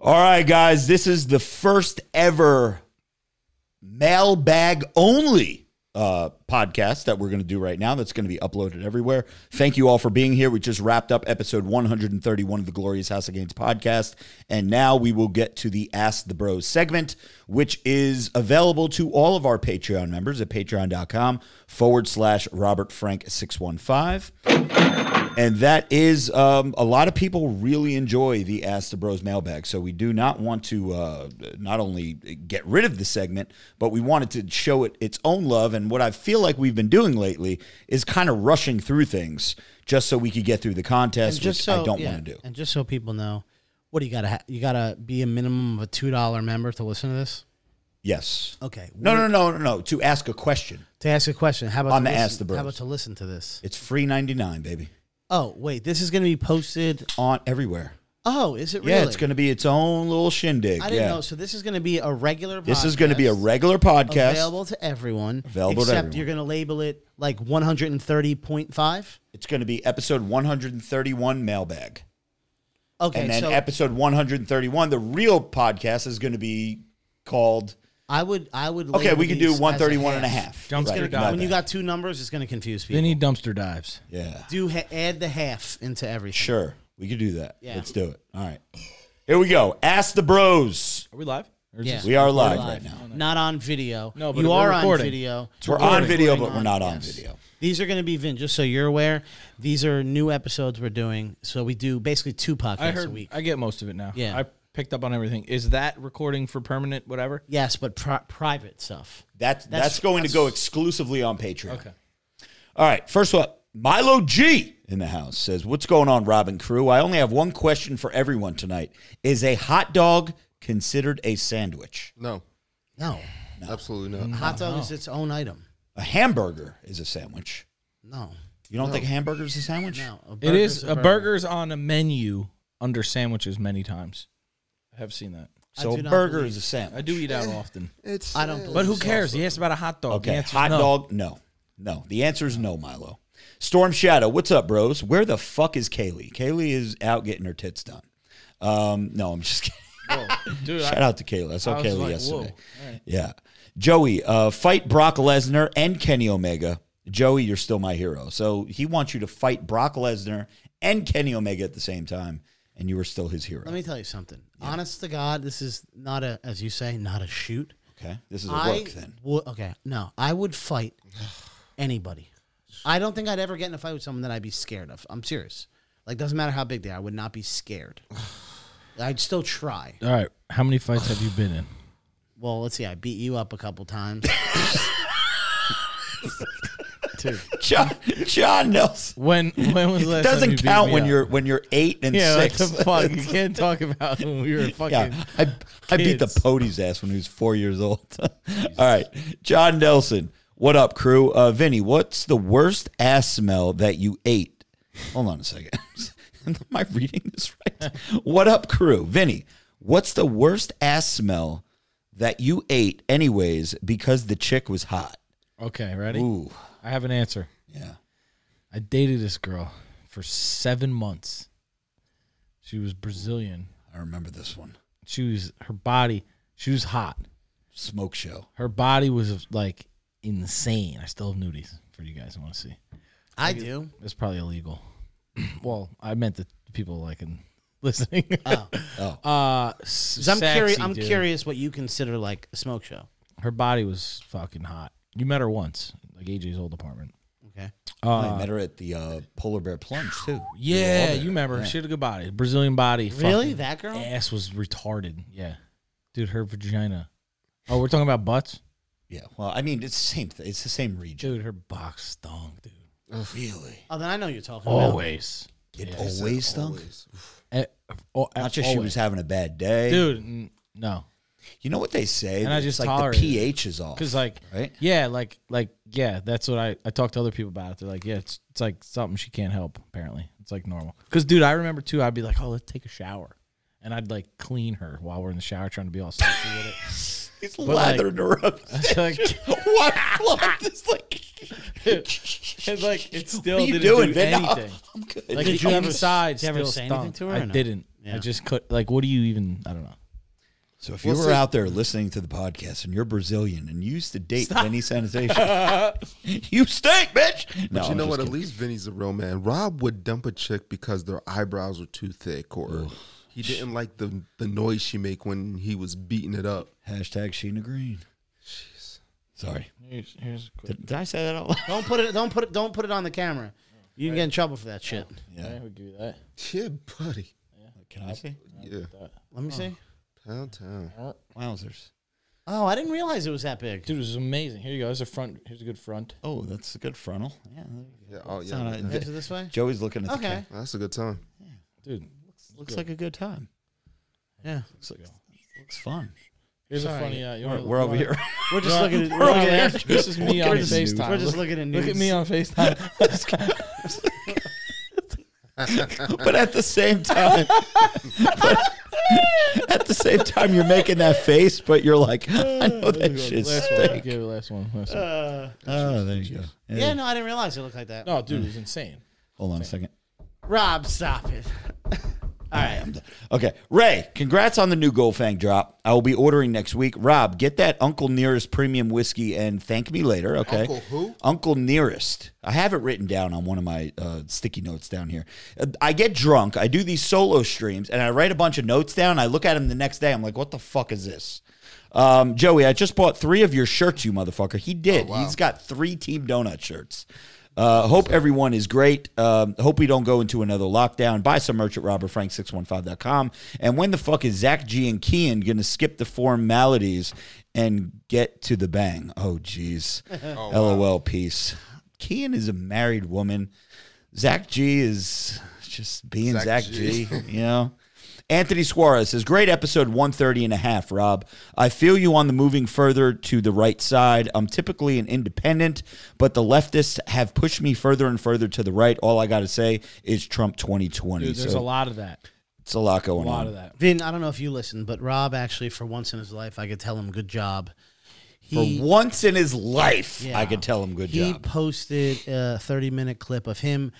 All right, guys, this is the first ever mailbag only uh, podcast that we're going to do right now. That's going to be uploaded everywhere. Thank you all for being here. We just wrapped up episode 131 of the Glorious House of Gains podcast. And now we will get to the Ask the Bros segment, which is available to all of our Patreon members at patreon.com forward slash Robert Frank 615. And that is um, a lot of people really enjoy the Ask the Bros mailbag. So we do not want to uh, not only get rid of the segment, but we wanted to show it its own love. And what I feel like we've been doing lately is kind of rushing through things just so we could get through the contest, just which so I don't yeah, want to do. And just so people know, what do you gotta ha- you gotta be a minimum of a two dollar member to listen to this? Yes. Okay. No, no, no, no, no. To ask a question, To ask a question, how about On to the listen, Ask the Bros. How about to listen to this? it's free ninety nine, baby, Oh wait, this is gonna be posted. on everywhere. Oh, is it really? Yeah, it's going to be its own little shindig. I didn't yeah. know. So this is gonna be a regular. This is going to be a regular podcast. available to everyone. Available to except everyone. you're gonna label it like 130.5. It's going to be episode one hundred and thirty one mailbag. Okay, and then so episode 131 the real podcast is going to be called I would I would. okay we can do these as 131 and a half. half Dumpster It's gonna- dive. when you got two numbers, it's gonna confuse people. Vinny dumpster dives. yeah do ha- add the half into everything. sure we could do that Yeah. let's do it all right here we go ask the bros Are we live? Or is Yeah. this- we are We're live, right now Not on video. No, but you we're are on video. we're on video but we're not on yes. video These are going to be Vin. Just so you're aware, these are new episodes we're doing. So we do basically two podcasts I a heard. week. I get most of it now. Yeah. I picked up on everything. Is that recording for permanent? Whatever. yes, but pri- private stuff. that's that's, That's- going to go exclusively on patreon Okay. all right first one milo g in the house says what's going on robin crew i only have one question for everyone tonight is a hot dog considered a sandwich No, No, absolutely not. hot dog is its own item. a hamburger is a sandwich No, you don't think a hamburger is a sandwich no. A It is burger's a burger's on a menu under sandwiches many times. I have seen that. So do a not burger believe- is a sandwich. I do eat out often. It's I don't eh, But who cares? He asked about a hot dog. The Okay, answer's hot no. dog. No, no. The answer is no, Milo. Storm Shadow, what's up, bros? Where the fuck is Kaylee? Kaylee is out getting her tits done. Um, no, I'm just kidding. Dude, Shout I, out to Kaylee. I saw I was Kaylee like, yesterday. whoa. All right. Yeah, Joey, uh, fight Brock Lesnar and Kenny Omega. Joey, you're still my hero. So he wants you to fight Brock Lesnar and Kenny Omega at the same time, and you were still his hero. Let me tell you something. Honest to God, this is not a, as you say, not a shoot. okay, this is a I work then. would okay. No, I would fight anybody. I don't think I'd ever get in a fight with someone that I'd be scared of. I'm serious. Like doesn't matter how big they are, I would not be scared. I'd still try. All right. How many fights have you been in? Well, let's see. I beat you up a couple times. Dude, John, John Nelson. When when was the last It time doesn't you beat count me when up? you're when you're eight and yeah. What six. the fuck? You can't talk about when we were fucking. Yeah, I, I beat the kids. Podie's ass when he was four years old. All right, John Nelson, what up, crew? Uh, Vinny, what's the worst ass smell that you ate? Hold on a second. Am I reading this right? what up, crew? Vinny, what's the worst ass smell that you ate, anyways, because the chick was hot? Okay, ready? Ooh, I have an answer. yeah. I dated this girl for seven months. She was Brazilian. I remember this one. She was her body. She was hot. Smoke show. Her body was like insane. I still have nudies for you guys. I want to see. I do. It's probably illegal. well, I meant the people like and listening. Oh. Oh. uh, 'Cause I'm sexy, curious. I'm dude. curious what you consider like a smoke show. Her body was fucking hot. You met her once, like AJ's old apartment. Okay. I met her at the uh, Polar Bear Plunge too. Yeah, you remember? She had a good body, Brazilian body. Really, that girl? ass was retarded. Yeah, dude, her vagina. Oh, we're talking about butts, Yeah. Well, I mean, it's the same. Th- it's the same region. dude. Her box stunk, dude. Really? Oh, then I know you're talking about. Always. It Yeah. always stunk. Always. Eh, oh, Not just she was having a bad day, dude. n- No, You know what they say? And I It's just like the pH is off. because like, right? yeah, like, like, yeah. That's what I I talked to other people about it. They're like, yeah, it's it's like something she can't help. Apparently, it's like normal. Because, dude, I remember too. I'd be like, oh, let's take a shower, and I'd like clean her while we're in the shower, trying to be all sexy with it. He's like- lathering her up. like, what? What? It's like, it's like it still what are you didn't doing, do Vin? No. I'm good. Like Did the you ever- inside did you ever still say anything to her I no? didn't. Yeah. I just could like. What do you even? I don't know. So if you Well, were see- out there listening to the podcast and you're Brazilian and you used to date Vinny Sanitation, you stink, bitch. No, But you I'm know just what? At least Vinny's a real man. Rob would dump a chick because their eyebrows were too thick, or he didn't like the the noise she make when he was beating it up. Hashtag Sheena Green. Jeez. Sorry. Here's, here's a quick. Did, did I say that out loud? Don't put it. Don't put it. Don't put it on the camera. You can get in trouble for that shit. Yeah, we give you that. Yeah, buddy. Can I say? Yeah, Let me see. Pound town. Wowzers. Oh, I didn't realize it was that big. Dude, this is amazing. Here you go. There's a front. Here's a good front. Oh, that's a good frontal. Yeah. Yeah, oh It's yeah. not a- yeah. Is it this way? Joey's looking at the Okay. camera. That's a good time. Dude, Looks like a good time. Yeah. Looks, like, looks fun. here's Sorry. a funny. Uh, you We're, wanna- we're you over wanna- here. We're just looking at. We're We're over looking here. at. This is me on We're just- FaceTime. We're just Look- looking at Look at me on FaceTime. but at the same time, but at the same time, you're making that face, but you're like, I know that shit's last one. stink. Give it last one. Last one. Uh, Oh, there you go. yeah, no, I didn't realize it looked like that. no, dude, it's insane. Hold on a second. Rob, stop it. All right. Okay, Ray, congrats on the new Goldfang drop. I will be ordering next week. Rob, get that Uncle Nearest premium whiskey and thank me later. Okay, Uncle who? Uncle Nearest. I have it written down on one of my uh, sticky notes down here. Uh, I get drunk. I do these solo streams, and I write a bunch of notes down. I look at them the next day. I'm like, what the fuck is this? Um, Joey, I just bought three of your shirts, you motherfucker. He did. He's got three Team Donut shirts. Uh, hope everyone is great. Um, hope we don't go into another lockdown. Buy some merch at robertfrank615.com. And when the fuck is Zach G and Kian going to skip the formalities and get to the bang? Oh, jeez. LOL, peace. Kian is a married woman. Zach G is just being Zach, Zach G. G. you know? Anthony Suarez says, Great episode 130 and a half, Rob. I feel you on the moving further to the right side. I'm typically an independent, but the leftists have pushed me further and further to the right. All I got to say is Trump 2020. Dude, there's so a lot of that. it's a lot going on. A going lot on. of that. Vin, I don't know if you listened, but Rob actually, for once in his life, I could tell him good job. For once in his life, Yeah. I could tell him good he job. He posted a 30 minute clip of him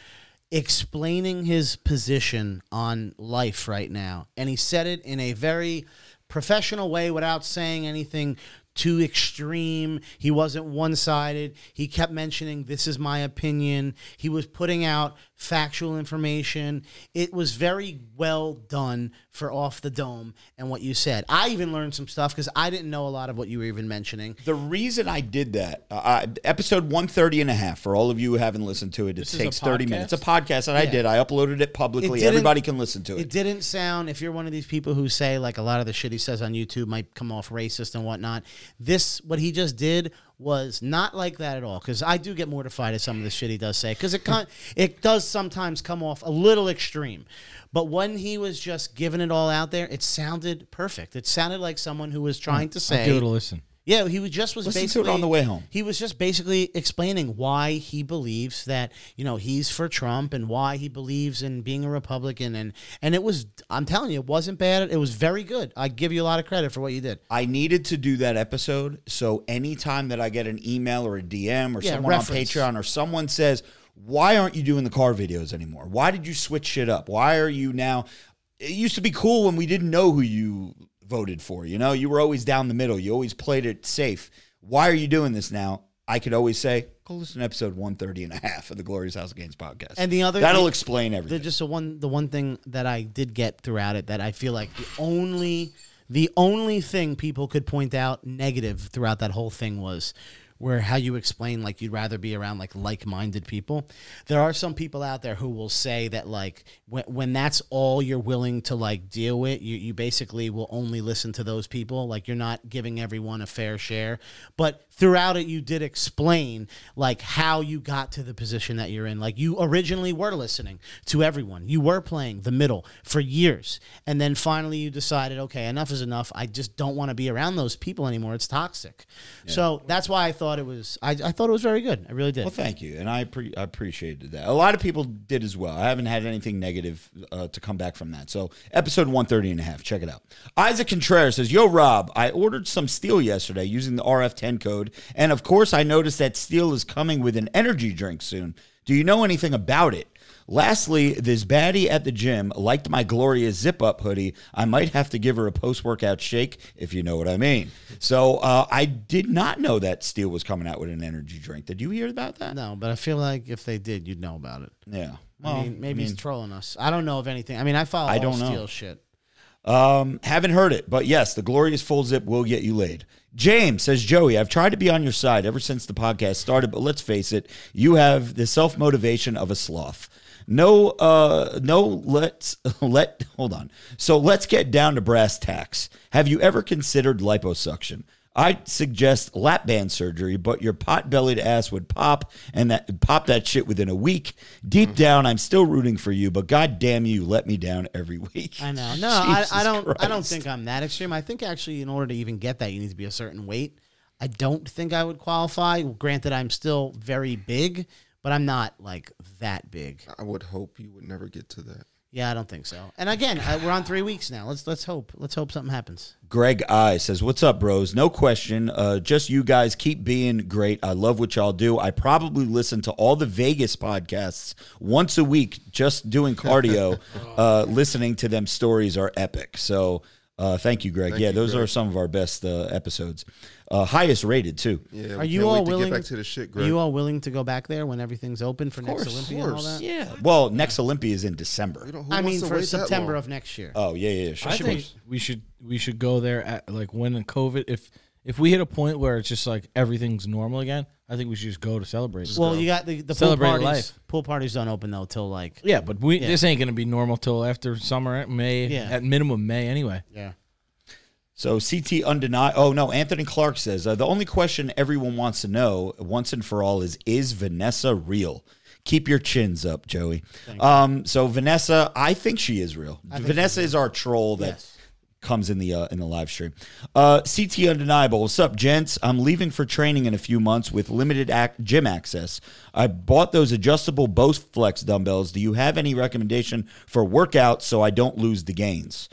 explaining his position on life right now. And he said it in a very professional way without saying anything too extreme. He wasn't one sided. He kept mentioning, This is my opinion. He was putting out factual information. It was very well done for Off the Dome and what you said. I even learned some stuff because I didn't know a lot of what you were even mentioning. The reason I did that, uh, I- episode 130 and a half, for all of you who haven't listened to it, it This takes 30 minutes. It's a podcast that I did. I uploaded it publicly. didn't- Everybody can listen to it. It didn't sound, if you're one of these people who say, like, a lot of the shit he says on YouTube might come off racist and whatnot, this, what he just did was not like that at all. Because I do get mortified at some of the shit he does say. Because it, con- it does sometimes come off a little extreme. But when he was just giving it all out there, it sounded perfect. It sounded like someone who was trying hmm. to I'll say. give it a listen. Yeah, he was just was Listen to it basically on the way home. He was just basically explaining why he believes that you know he's for Trump and why he believes in being a Republican and and it was I'm telling you it wasn't bad. It was very good. I give you a lot of credit for what you did. I needed to do that episode. So anytime that I get an email or a DM or Yeah, someone reference. on Patreon or someone says, why aren't you doing the car videos anymore? Why did you switch shit up? Why are you now? It used to be cool when we didn't know who you voted for. You know, you were always down the middle. You always played it safe. Why are you doing this now? I could always say, go listen to episode 130 and a half of the Glorious House of Gains podcast. And the other- That'll the- explain The, everything. just the one the one thing that I did get throughout it that I feel like the only the only thing people could point out negative throughout that whole thing was where how you explain like you'd rather be around like like-minded people. There are some people out there who will say that like when, when that's all you're willing to like deal with, you, you basically will only listen to those people. Like you're not giving everyone a fair share. But throughout it you did explain like how you got to the position that you're in. Like you originally were listening to everyone. You were playing the middle for years. And then finally you decided, okay, enough is enough. I just don't want to be around those people anymore. It's toxic. So that's why I thought it was I, I thought it was very good. I really did. Well, thank you, and I, pre- I appreciated that. A lot of people did as well. I haven't had anything negative uh, to come back from that. So, episode 130 and a half, check it out. Isaac Contreras says, Yo, Rob, I ordered some steel yesterday using the RF10 code, and of course, I noticed that steel is coming with an energy drink soon. Do you know anything about it? Lastly, this baddie at the gym liked my Gloria zip up hoodie. I might have to give her a post workout shake, if you know what I mean. So uh, I did not know that Steel was coming out with an energy drink. Did you hear about that? No, but I feel like if they did, you'd know about it. Yeah. I mean, maybe he's trolling us. I don't know of anything. I mean, I follow I all don't know. Steel shit. Um, haven't heard it, but yes, the glorious full zip will get you laid. James says, Joey, I've tried to be on your side ever since the podcast started, but let's face it, you have the self motivation of a sloth. No, uh, no, let's let hold on. So let's get down to brass tacks. Have you ever considered liposuction? I'd suggest lap band surgery, but your pot bellied ass would pop and that pop that shit within a week. Deep down, I'm still rooting for you, but god damn you, let me down every week. I know. No, I, I don't. I don't think I'm that extreme. I think actually, in order to even get that, you need to be a certain weight. I don't think I would qualify. Granted, I'm still very big, but I'm not like that big. I would hope you would never get to that. Yeah, I don't think so. And again, I, we're on three weeks now. Let's let's hope. Let's hope something happens. Greg I says, "What's up, bros? No question. Uh, just you guys keep being great. I love what y'all do. I probably listen to all the Vegas podcasts once a week, just doing cardio. uh, listening to them stories are epic. So, uh, thank you, Greg. Thank yeah, you, those Greg. are some of our best uh, episodes, uh, highest rated too. Yeah, Are you all wait to willing? get back to the shit, are you all willing to go back there when everything's open for next course, Olympia and all that? Yeah. Well, next Olympia is in December. You know, who I mean, for September of next year. Oh yeah, yeah. Sure. I sure. think we should we should go there at like when the COVID if if we hit a point where it's just like everything's normal again, I think we should just go to celebrate. well, you got the, the pool Celebrate parties. life. Pool parties don't open though till like yeah, but we Yeah. this ain't gonna be normal till after summer, May, Yeah. at minimum May anyway. yeah. So CT undeniable. Oh no, Anthony Clark says uh, the only question everyone wants to know once and for all is: Is Vanessa real? Keep your chins up, Joey. Um, so Vanessa, I think she is real. Vanessa is our troll that Yes. Comes in the uh, in the live stream. Uh, CT undeniable. What's up, gents? I'm leaving for training in a few months with limited ac- gym access. I bought those adjustable Bowflex dumbbells. Do you have any recommendation for workouts so I don't lose the gains?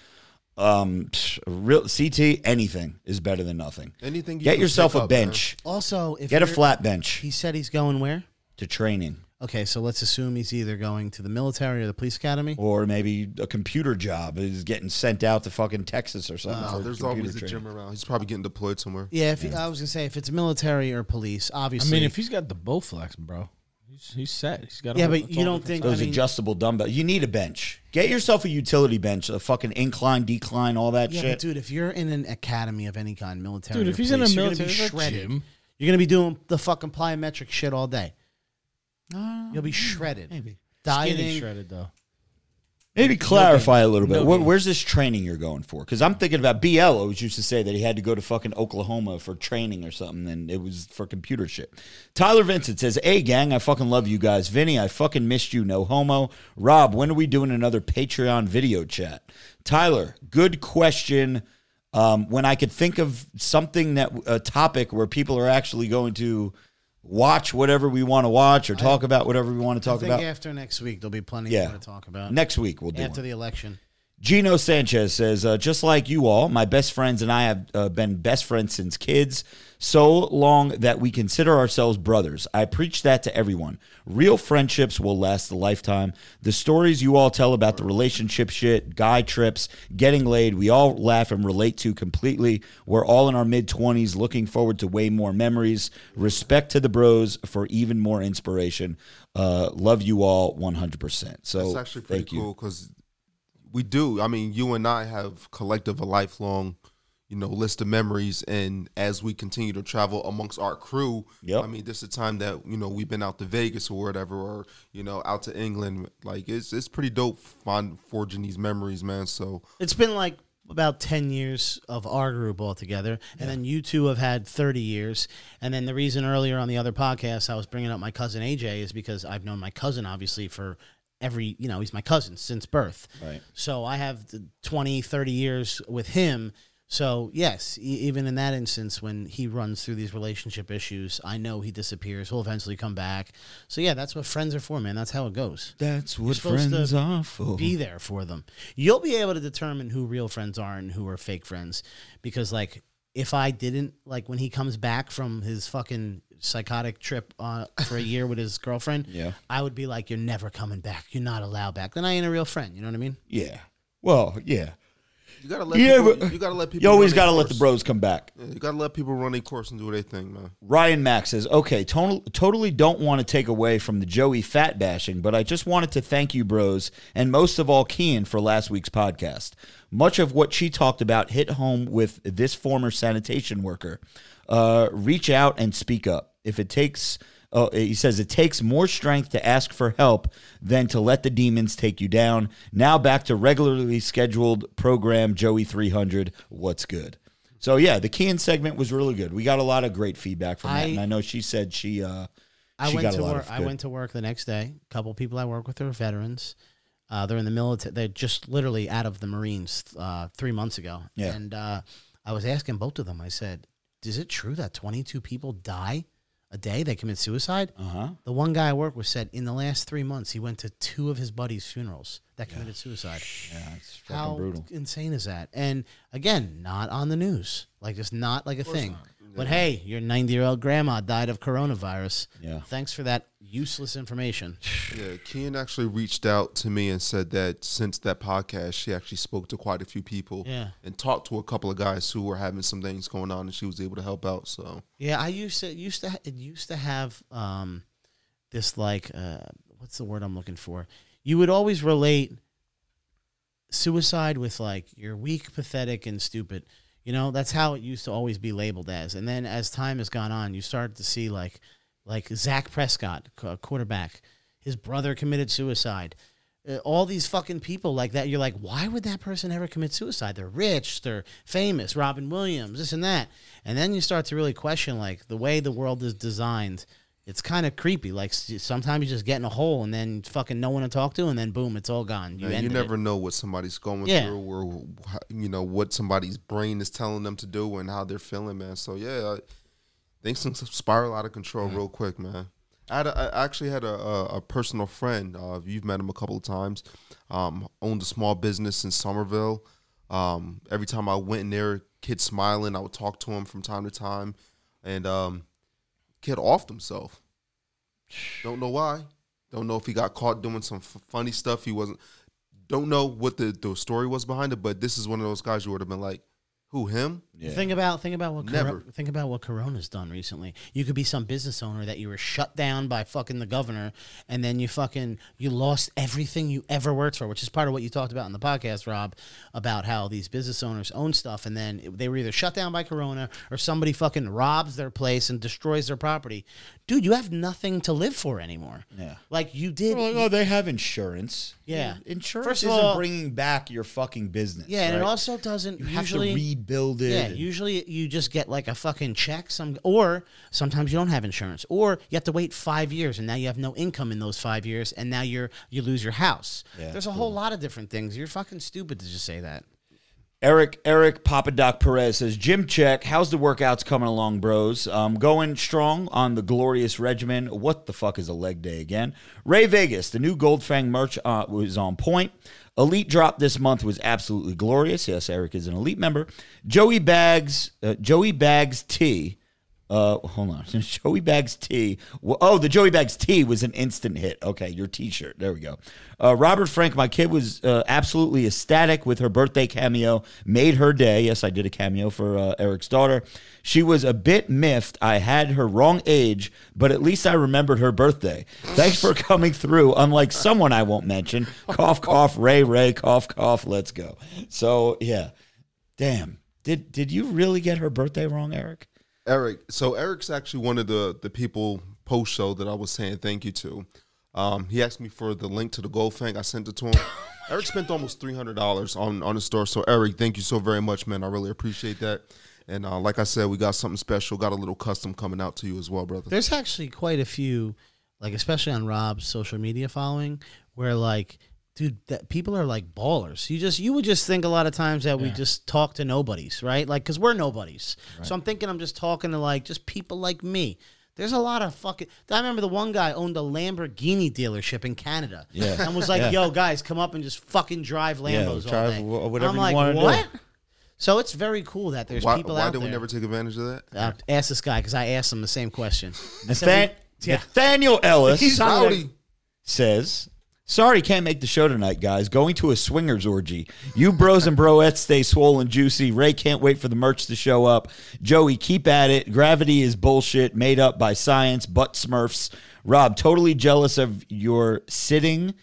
Um, psh, real CT, anything is better than nothing. Anything you Get yourself a up, man. bench. Also, if Get a you're- flat bench He said he's going where? to training, Okay, so let's assume he's either going to the military or the police academy. or maybe a computer job is getting sent out to fucking Texas or something. No, for there's computer always a training. gym around. He's probably getting deployed somewhere. Yeah, if I was gonna say if it's military or police, obviously I obviously. mean, if he's got the Bowflex, bro, he's, he's set. He's got. a yeah, whole- but it's you all don't different think. Those I mean, adjustable dumbbell. You need a bench. Get yourself a utility bench, a fucking incline, decline, all that Yeah, shit. but dude, if you're in an academy of any kind, military, Dude, or if he's in a police, you're military gonna be there's a shredded. gym. You're gonna be doing the fucking plyometric shit all day. You'll be shredded. maybe. Skinny Dieting. shredded though. Maybe clarify a little bit. No Where, where's this training you're going for? Because I'm thinking about BL. Always used to say that he had to go to fucking Oklahoma for training or something, and it was for computer shit. Tyler Vincent says, "Hey gang, I fucking love you guys. Vinny, I fucking missed you. No homo. Rob, when are we doing another Patreon video chat? Tyler, good question. Um, when I could think of something that a topic where people are actually going to watch whatever we want to watch or talk about whatever we want to I talk about after next week there'll be plenty Yeah. more to talk about. next week, we'll do after one. the election. Gino Sanchez says, uh, just like you all, my best friends and I have uh, been best friends since kids, so long that we consider ourselves brothers. I preach that to everyone. Real friendships will last a lifetime. The stories you all tell about the relationship shit, guy trips, getting laid, we all laugh and relate to completely. We're all in our mid 20s looking forward to way more memories. Respect to the bros for even more inspiration. Uh, love you all 100%. So That's actually pretty thank cool because we do. I mean, you and I have collective a lifelong, you know, list of memories, and as we continue to travel amongst our crew, Yep. I mean, this is the time that you know we've been out to Vegas or whatever, or you know, out to England. Like it's it's pretty dope, fun forging these memories, man. So It's been like about 10 years of our group all together. And then you two have had 30 years. And then the reason earlier on the other podcast I was bringing up my cousin AJ is because I've known my cousin obviously for every, you know, he's my cousin since birth. Right. So I have the 20, 30 years with him. So, yes, e- even in that instance, when he runs through these relationship issues, I know he disappears. He'll eventually come back. So, yeah, that's what friends are for, man. That's how it goes That's what friends to are for. be there for them. You'll be able to determine who real friends are and who are fake friends because like if I didn't like when he comes back from his fucking psychotic trip uh, for a year with his girlfriend, Yeah. I would be like, "You're never coming back. You're not allowed back." Then I ain't a real friend. You know what I mean? Yeah. Well, yeah. You gotta let Yeah, people. you gotta let people. You always got to let the bros come back. Yeah, you gotta let people run their course and do their thing, man. Ryan Mack says, okay, to- totally don't want to take away from the Joey fat bashing, but I just wanted to thank you, bros, and most of all, Kian, for last week's podcast. Much of what she talked about hit home with this former sanitation worker. Uh, reach out and speak up. If it takes, uh, he says, it takes more strength to ask for help than to let the demons take you down. Now back to regularly scheduled program Joey 300. What's good? So yeah, the Kian segment was really good. We got a lot of great feedback from that, and I know she said she uh I she went got to a lot work. of I went to work the next day. A couple people I work with are veterans. Uh, they're in the military. They're just literally out of the Marines uh, three months ago. Yeah. And uh, I was asking both of them. I said, "Is it true that 22 people die a day? They commit suicide?" Uh huh. The one guy I work with said in the last three months he went to two of his buddies' funerals that committed suicide. Yeah, it's fucking How brutal. insane is that? And again, not on the news. Like just not like a thing. But hey, your 90 year old grandma died of coronavirus. Yeah. Thanks for that useless information. Yeah, Kian actually reached out to me and said that since that podcast, she actually spoke to quite a few people Yeah. and talked to a couple of guys who were having some things going on, and she was able to help out. So Yeah, I used to used to it used to have um this like uh what's the word I'm looking for? You would always relate suicide with like you're weak, pathetic, and stupid. You know, that's how it used to always be labeled as. And then as time has gone on, you start to see like like Dak Prescott, qu- quarterback, his brother committed suicide. Uh, all these fucking people like that, you're like, why would that person ever commit suicide? They're rich, they're famous, Robin Williams, this and that. And then you start to really question like the way the world is designed. It's kind of creepy. Like sometimes you just get in a hole and then fucking no one to talk to, and then boom, it's all gone. You, you never it. know what somebody's going Yeah. through, or you know what somebody's brain is telling them to do and how they're feeling, man. So yeah, things can spiral out of control real quick, man. I, had a, I actually had a, a, a personal friend. Uh, you've met him a couple of times. Um, owned a small business in Somerville. Um, every time I went in there, kid smiling. I would talk to him from time to time, and um, kid offed himself. Don't know why. Don't know if he got caught doing some f- funny stuff. He wasn't. Don't know what the, the story was behind it, but this is one of those guys you would have been like, "Who him?" Yeah. Think about think about what Never. Cor- think about what Corona's done recently. You could be some business owner that you were shut down by fucking the governor, and then you fucking you lost everything you ever worked for, which is part of what you talked about in the podcast, Rob, about how these business owners own stuff, and then it- they were either shut down by Corona or somebody fucking robs their place and destroys their property. Dude, you have nothing to live for anymore. Yeah. like you did. Well, oh, they have insurance. Yeah. Insurance First of isn't all- bringing back your fucking business. yeah, and it also doesn't you have to rebuild it. Yeah, and- usually you just get like a fucking check, some or sometimes you don't have insurance, or you have to wait five years, and now you have no income in those five years, and now you're you lose your house. Yeah, There's a whole lot of different things. You're fucking stupid to just say that. Eric Eric Papadoc Perez says, Gym check. How's the workouts coming along, bros? Um, going strong on the glorious regimen. What the fuck is a leg day again? Ray Vegas, the new Goldfang merch uh, was on point. Elite drop this month was absolutely glorious. Yes, Eric is an elite member. Joey Bags, uh, Joey Bags T. Uh, hold on. Joey Bags T. Oh, the Joey Bags T was an instant hit. Okay, your T-shirt. There we go. Uh, Robert Frank, my kid was uh, absolutely ecstatic with her birthday cameo. Made her day. Yes, I did a cameo for uh, Eric's daughter. She was a bit miffed. I had her wrong age, but at least I remembered her birthday. Thanks for coming through. Unlike someone I won't mention. Cough, cough. Ray, Ray. Cough, cough. Let's go. So yeah, damn. Did did you really get her birthday wrong, Eric? Eric. So Eric's actually one of the the people post show that I was saying thank you to. Um, he asked me for the link to the Goldfang. I sent it to him. Eric spent almost three hundred dollars on on the store. So Eric, thank you so very much, man. I really appreciate that. And uh, like I said, we got something special. Got a little custom coming out to you as well, brother. There's actually quite a few, like especially on Rob's social media following, where like, dude, that people are like ballers. You just you would just think a lot of times that we just talk to nobodies, right? Like, cause we're nobodies. So I'm thinking I'm just talking to like just people like me. There's a lot of fucking. I remember the one guy owned a Lamborghini dealership in Canada. Yeah. and was like, Yeah. "Yo, guys, come up and just fucking drive Lambos all drive day." wh- whatever I'm like, do. what? So it's very cool that there's Why, people why out did there. we never take advantage of that? uh, ask this guy because I asked him the same question. Nathan- yeah. Nathaniel Ellis says, Sorry, can't make the show tonight, guys. Going to a swingers orgy. You bros and broettes stay swollen juicy. Ray can't wait for the merch to show up. Joey, keep at it. Gravity is bullshit made up by science, butt smurfs. Rob, totally jealous of your sitting.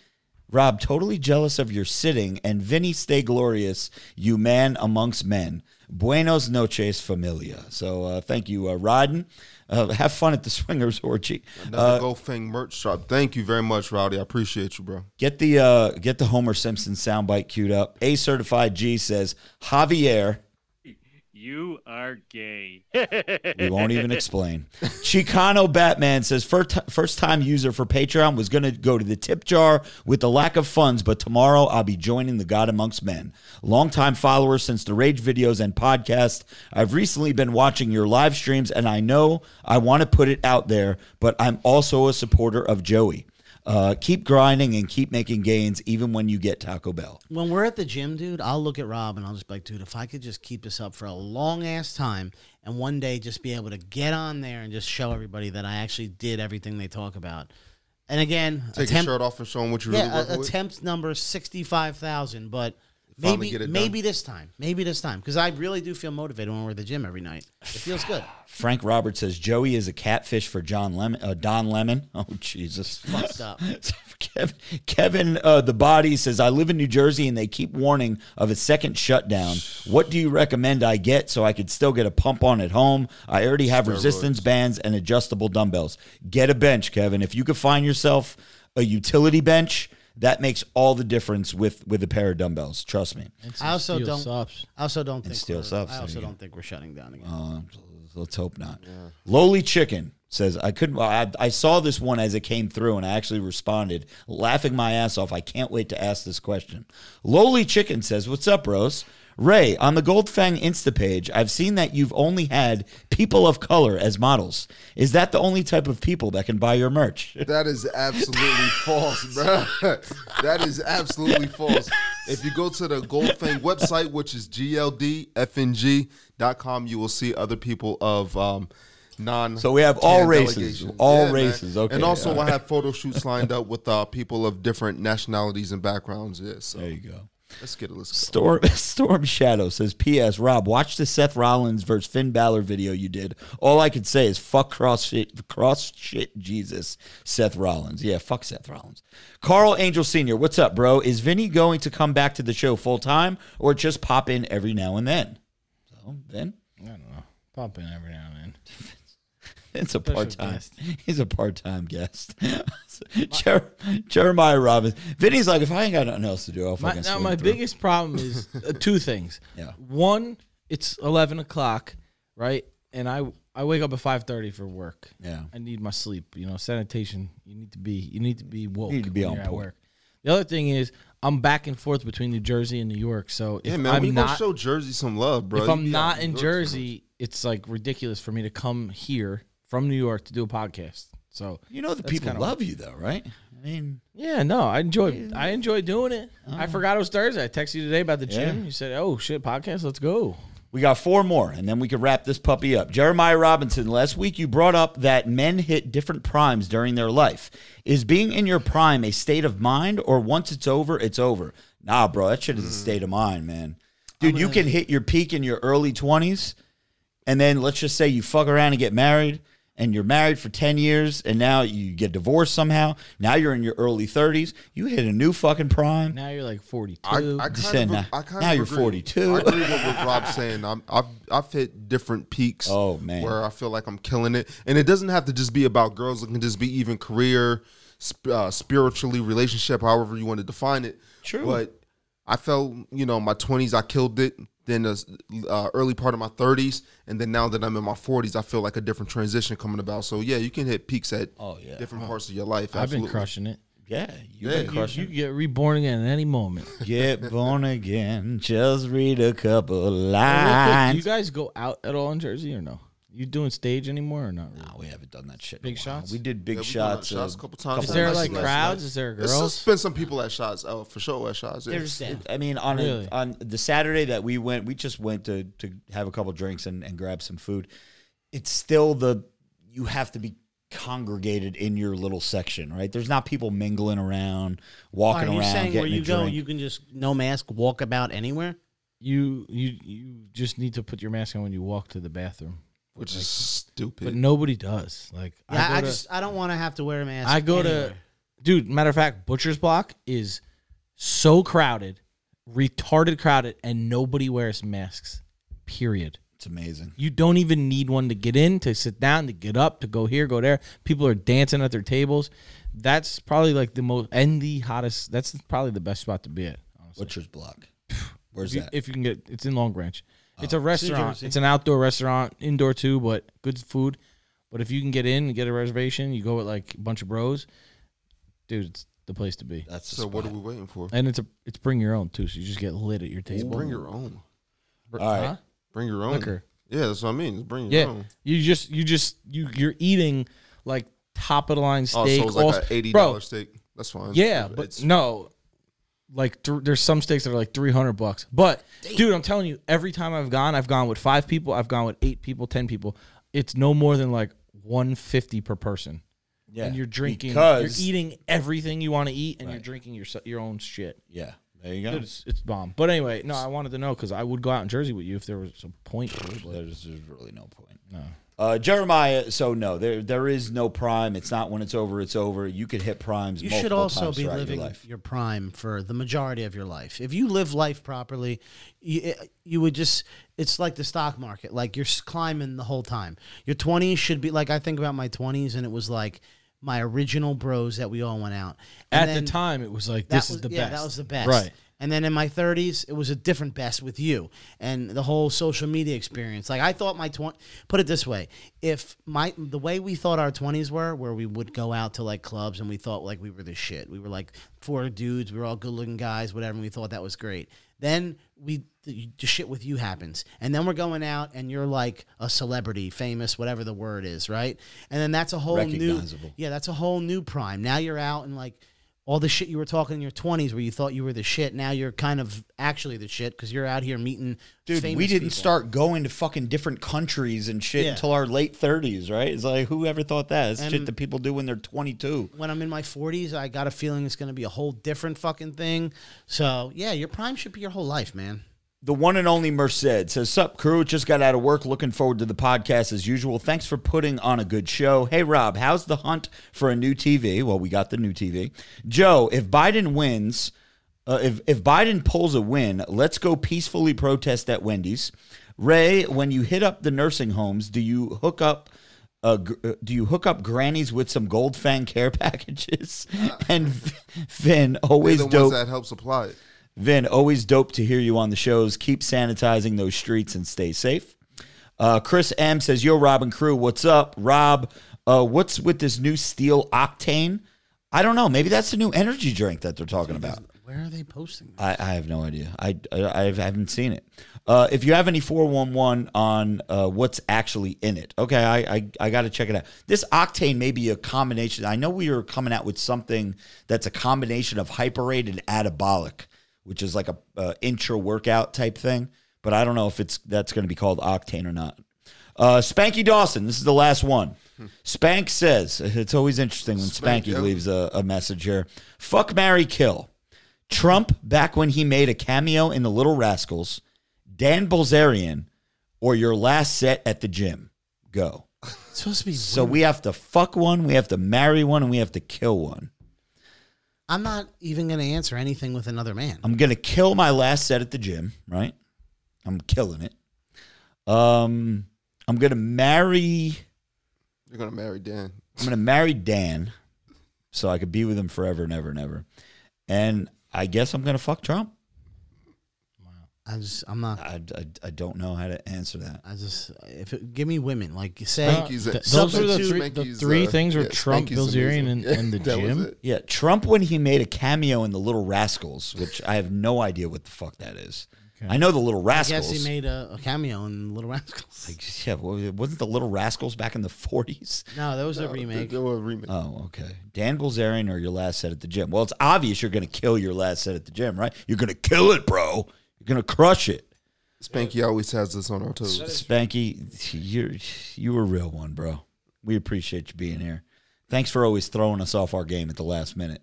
Rob, totally jealous of your sitting. And Vinny, stay glorious, you man amongst men. Buenos noches, familia. So uh, thank you, uh, Rodden. Uh, have fun at the swingers orgy. Another Goldfang merch shop. Thank you very much, Rowdy. I appreciate you, bro. Get the uh, get the Homer Simpson soundbite queued up. A certified G says Javier. You are gay. We won't even explain. Chicano Batman says first first time user for Patreon was going to go to the tip jar with the lack of funds, but tomorrow I'll be joining the God Amongst Men. Longtime follower since the Rage videos and podcast. I've recently been watching your live streams, and I know I want to put it out there, but I'm also a supporter of Joey. Uh, keep grinding and keep making gains, even when you get Taco Bell. when we're at the gym, dude, I'll look at Rob and I'll just be like, dude, if I could just keep this up for a long ass time and one day just be able to get on there and just show everybody that I actually did everything they talk about. And again, Take attempt, your shirt off and show them what you really yeah, working a- with. attempt number sixty five thousand, but Finally maybe get it done. maybe this time, maybe this time, because I really do feel motivated when we're at the gym every night. It feels good. Frank Roberts says Joey is a catfish for John Lemon. Uh, Don Lemon. Oh Jesus, Fucked up. Kevin, Kevin uh, the body says I live in New Jersey and they keep warning of a second shutdown. What do you recommend I get so I could still get a pump on at home? I already have resistance bands and adjustable dumbbells. Get a bench, Kevin. If you could find yourself a utility bench, that makes all the difference with with a pair of dumbbells. Trust me. I also don't. subs. I also don't think. steel we're- subs, I there also you go. don't think we're shutting down again. Uh, let's hope not. Lowly Chicken says I couldn't. I, I saw this one as it came through, and I actually responded, laughing my ass off. I can't wait to ask this question. Lowly Chicken says, "What's up, Rose?" Ray, on the Goldfang Insta page, I've seen that you've only had people of color as models. Is that the only type of people that can buy your merch? That is absolutely false, bro. That is absolutely false. If you go to the Goldfang website, which is gldfng.com, you will see other people of um, non. So we have all races. All man. races. Okay, And also, all I have photo shoots lined up with uh, people of different nationalities and backgrounds. Yeah, so There you go. Let's get it. Let's. Storm Storm Shadow says, "P.S. Rob, watch the Seth Rollins versus Finn Balor video you did. All I could say is fuck cross shit, cross shit Jesus, Seth Rollins. Yeah, fuck Seth Rollins. Carl Angel Senior, what's up, bro? Is Vinny going to come back to the show full time or just pop in every now and then? So then, I don't know. Pop in every now and then. it's a part time. He's a part time guest. Jer- Jeremiah Robbins. Vinny's like, if I ain't got nothing else to do, I'll My, fucking now swing my through. biggest problem is uh, two things. Yeah. One, it's eleven o'clock, right? And I I wake up at five thirty for work. Yeah. I need my sleep. You know, sanitation. You need to be you need to be woke. You need to be when on you're at point. work. The other thing is I'm back and forth between New Jersey and New York. So if Yeah, man, I'm we not gonna show Jersey some love, bro. if You I'm be out not New in York too much. Jersey, it's like ridiculous for me to come here from New York to do a podcast. So You know the people kinda- love you though, right? I mean, yeah, no, I enjoy I enjoy doing it. Uh-huh. I forgot it was Thursday. I texted you today about the gym. Yeah. You said, "Oh shit, podcast, let's go." We got four more, and then we can wrap this puppy up. Jeremiah Robinson, last week you brought up that men hit different primes during their life. Is being in your prime a state of mind, or once it's over, it's over? Nah, bro, that shit is a mm. state of mind, man. Dude, you can hit your peak in your early 20s, and then let's just say you fuck around and get married, and you're married for 10 years, and now you get divorced somehow. Now you're in your early 30s. You hit a new fucking prime. Now you're like 42. I, I Just kind saying, of, now- I kind now of you're agree. 42. I agree with what Rob's saying. I'm, I've I've hit different peaks. Oh, man. where I feel like I'm killing it, and it doesn't have to just be about girls. It can just be even career, sp- uh, spiritually, relationship, however you want to define it. True. but I felt you know my 20s I killed it. Then the uh, early part of my 30s, and then now that I'm in my 40s, I feel like a different transition coming about. So yeah, you can hit peaks at Oh, yeah. different parts of your life. I've been crushing it. yeah, you've Yeah, been you- crushing You get reborn again at any moment. Get born again. Just read a couple Real quick, do lines. you guys go out at all in Jersey or no? You doing stage anymore or not? Really? No, we haven't done that shit. in Big a while. shots? We did big Yeah, we done shots. shots a couple times. Is couple there nights like ago. crowds? Is there There's girls? been some people at shots. Oh, for sure at shots. yeah. There's yeah. I mean, on Really? a, on the Saturday that we went, we just went to to have a couple drinks and, and grab some food. It's still the you have to be congregated in your little section, right? There's not people mingling around, walking Are you around, saying getting where you a go, drink. you can just no mask walk about anywhere? You you you just need to put your mask on when you walk to the bathroom. Which is stupid. But nobody does. Like Yeah, go I, to- just I don't want to have to wear a mask. I go anywhere. to, dude. Matter of fact, Butcher's Block is so crowded, retarded crowded, and nobody wears masks. Period. it's amazing. You don't even need one to get in, to sit down, to get up, to go here, go there. People are dancing at their tables. That's probably like the most and the hottest. That's probably the best spot to be at. Honestly. Butcher's Block. Where's if you, that? if you can get, it's in Long Branch. It's uh, a restaurant. It's an outdoor restaurant, indoor too, but good food. But if you can get in and get a reservation, you go with like a bunch of bros, dude. It's the place to be. That's so what are we waiting for? And it's a it's bring your own too, so you just get lit at your table. Bring your own. Br- All right. huh? Bring your own. Liquor. Yeah, that's what I mean. Bring your Yeah, own. you just you just you you're eating like top of the line Oh, steak. so it's like an eighty dollar steak. That's fine. Yeah, but it's- no, like th- there's some steaks that are like 300 bucks. But dude, I'm telling you, every time I've gone, I've gone with five people, I've gone with eight people, ten people. It's no more than like 150 per person. yeah, and you're drinking, because you're eating everything you want to eat, and you're drinking your your own shit. Yeah, there you go. Dude, it's, it's bomb. But anyway, no, I wanted to know because I would go out in Jersey with you if there was a point. to it, but There's, there's really no point. no. Uh, Jeremiah, so no, there there is no prime. It's not when it's over, it's over. You could hit primes. You multiple should also times be living your your, prime for the majority of your life. If you live life properly, you, you would just, it's like the stock market. Like you're climbing the whole time. Your 20s should be, like I think about my 20s and it was like my original bros that we all went out. And At the time, it was like this was, is the best. yeah, best. that was the best. Right. And then in my 30s, it was a different best with you and the whole social media experience. Like I thought my 20 put it this way, if my the way we thought our 20s were where we would go out to like clubs and we thought like we were the shit. We were like four dudes, we were all good-looking guys, whatever, and we thought that was great. Then we the, the shit with you happens. And then we're going out and you're like a celebrity, famous, whatever the word is, right? And then that's a whole new Yeah, that's a whole new prime. Now you're out and like all the shit you were talking in your 20s where you thought you were the shit now you're kind of actually the shit because you're out here meeting Dude, we didn't people. start going to fucking different countries and shit Yeah. until our late 30s, right? It's like, who ever thought that? It's shit that people do when they're 22. when i'm in my 40s i got a feeling it's going to be a whole different fucking thing so yeah your prime should be your whole life man The one and only Merced says, Sup, crew? Just got out of work. Looking forward to the podcast as usual. Thanks for putting on a good show. Hey, Rob, how's the hunt for a new TV? Well, we got the new TV. Joe, if Biden wins, uh, if, if Biden pulls a win, let's go peacefully protest at Wendy's. Ray, when you hit up the nursing homes, do you hook up? Uh, uh, do you hook up grannies with some gold fang care packages? and Finn, always the dope. that help supply it. Vin, always dope to hear you on the shows. Keep sanitizing those streets and stay safe. Uh, Chris M says, Yo, Rob and crew, what's up? Rob, uh, what's with this new steel octane? I don't know. Maybe that's the new energy drink that they're talking about. where are they posting that? I, I have no idea. I, I, I haven't seen it. Uh, if you have any 411 on uh, what's actually in it, okay, I, I, I got to check it out. This octane may be a combination. I know we are coming out with something that's a combination of hyperate and anabolic, which is like a, a intra workout type thing. But I don't know if it's that's going to be called octane or not. Uh, Spanky Dawson, this is the last one. Spank says, it's always interesting when Spank, Spanky yeah. leaves a, a message here. Fuck Mary Kill. Trump back when he made a cameo in The Little Rascals, Dan Bilzerian, or your last set at the gym. Go. it's supposed to be So we have to fuck one, we have to marry one, and we have to kill one. I'm not even going to answer anything with another man I'm gonna kill my last set at the gym, right? I'm killing it. Um, I'm gonna marry. You're gonna marry Dan. I'm gonna marry Dan, so I could be with him forever and ever and ever. And I guess I'm gonna fuck Trump. I just i'm not I, I, I don't know how to answer that. i just if it, give me women like you say Spanky's Th- those are the Substitute three, the three uh, things were yeah, Trump, Spanky's Bilzerian, amazing. and, and the gym. Yeah, Trump when he made a cameo in The Little Rascals, which I have no idea what the fuck that is. I know the Little I Rascals. guess he made a, a cameo in the Little Rascals. Like, yeah, wa- wasn't the Little Rascals back in the 40s? no, that was a remake. They were a remake. Oh, okay. Dan Bilzerian or your last set at the gym? Well, it's obvious you're going to kill your last set at the gym, right? You're going to kill it, bro. You're going to crush it. Spanky always has us on our toes. Spanky, you're you a real one, bro. We appreciate you being here. Thanks for always throwing us off our game at the last minute.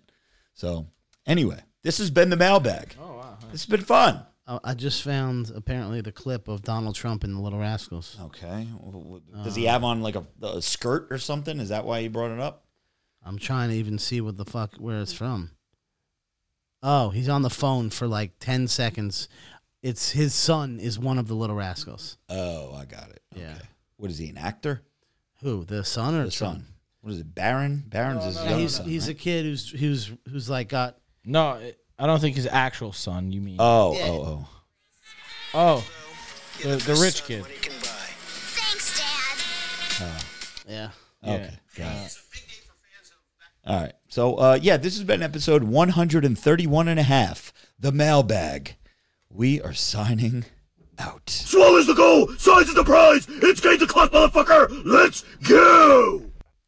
So, anyway, this has been the mailbag. Oh wow, this has been fun. I just found apparently the clip of Donald Trump in the Little Rascals. Okay, does he uh, have on like a, a skirt or something? Is that why he brought it up? I'm trying to even see what the fuck where it's from. Oh, he's on the phone for like ten seconds. It's his son is one of the Little Rascals. Oh, I got it. Yeah. Okay. What is he? An actor? Who? The son or The Trump? son? What is it? Barron? Barron's his Yeah, young he's son, he's right? a kid who's who's who's like got No, I don't think his actual son. You mean? Oh, oh, oh. oh, the, the rich kid. Thanks, Dad. Oh. yeah. Okay. Got it. Uh, All right. So, uh, yeah, this has been episode 131 and a half, The Mailbag. We are signing out. Swallows the goal, size is the prize. It's game to clock, motherfucker. Let's go.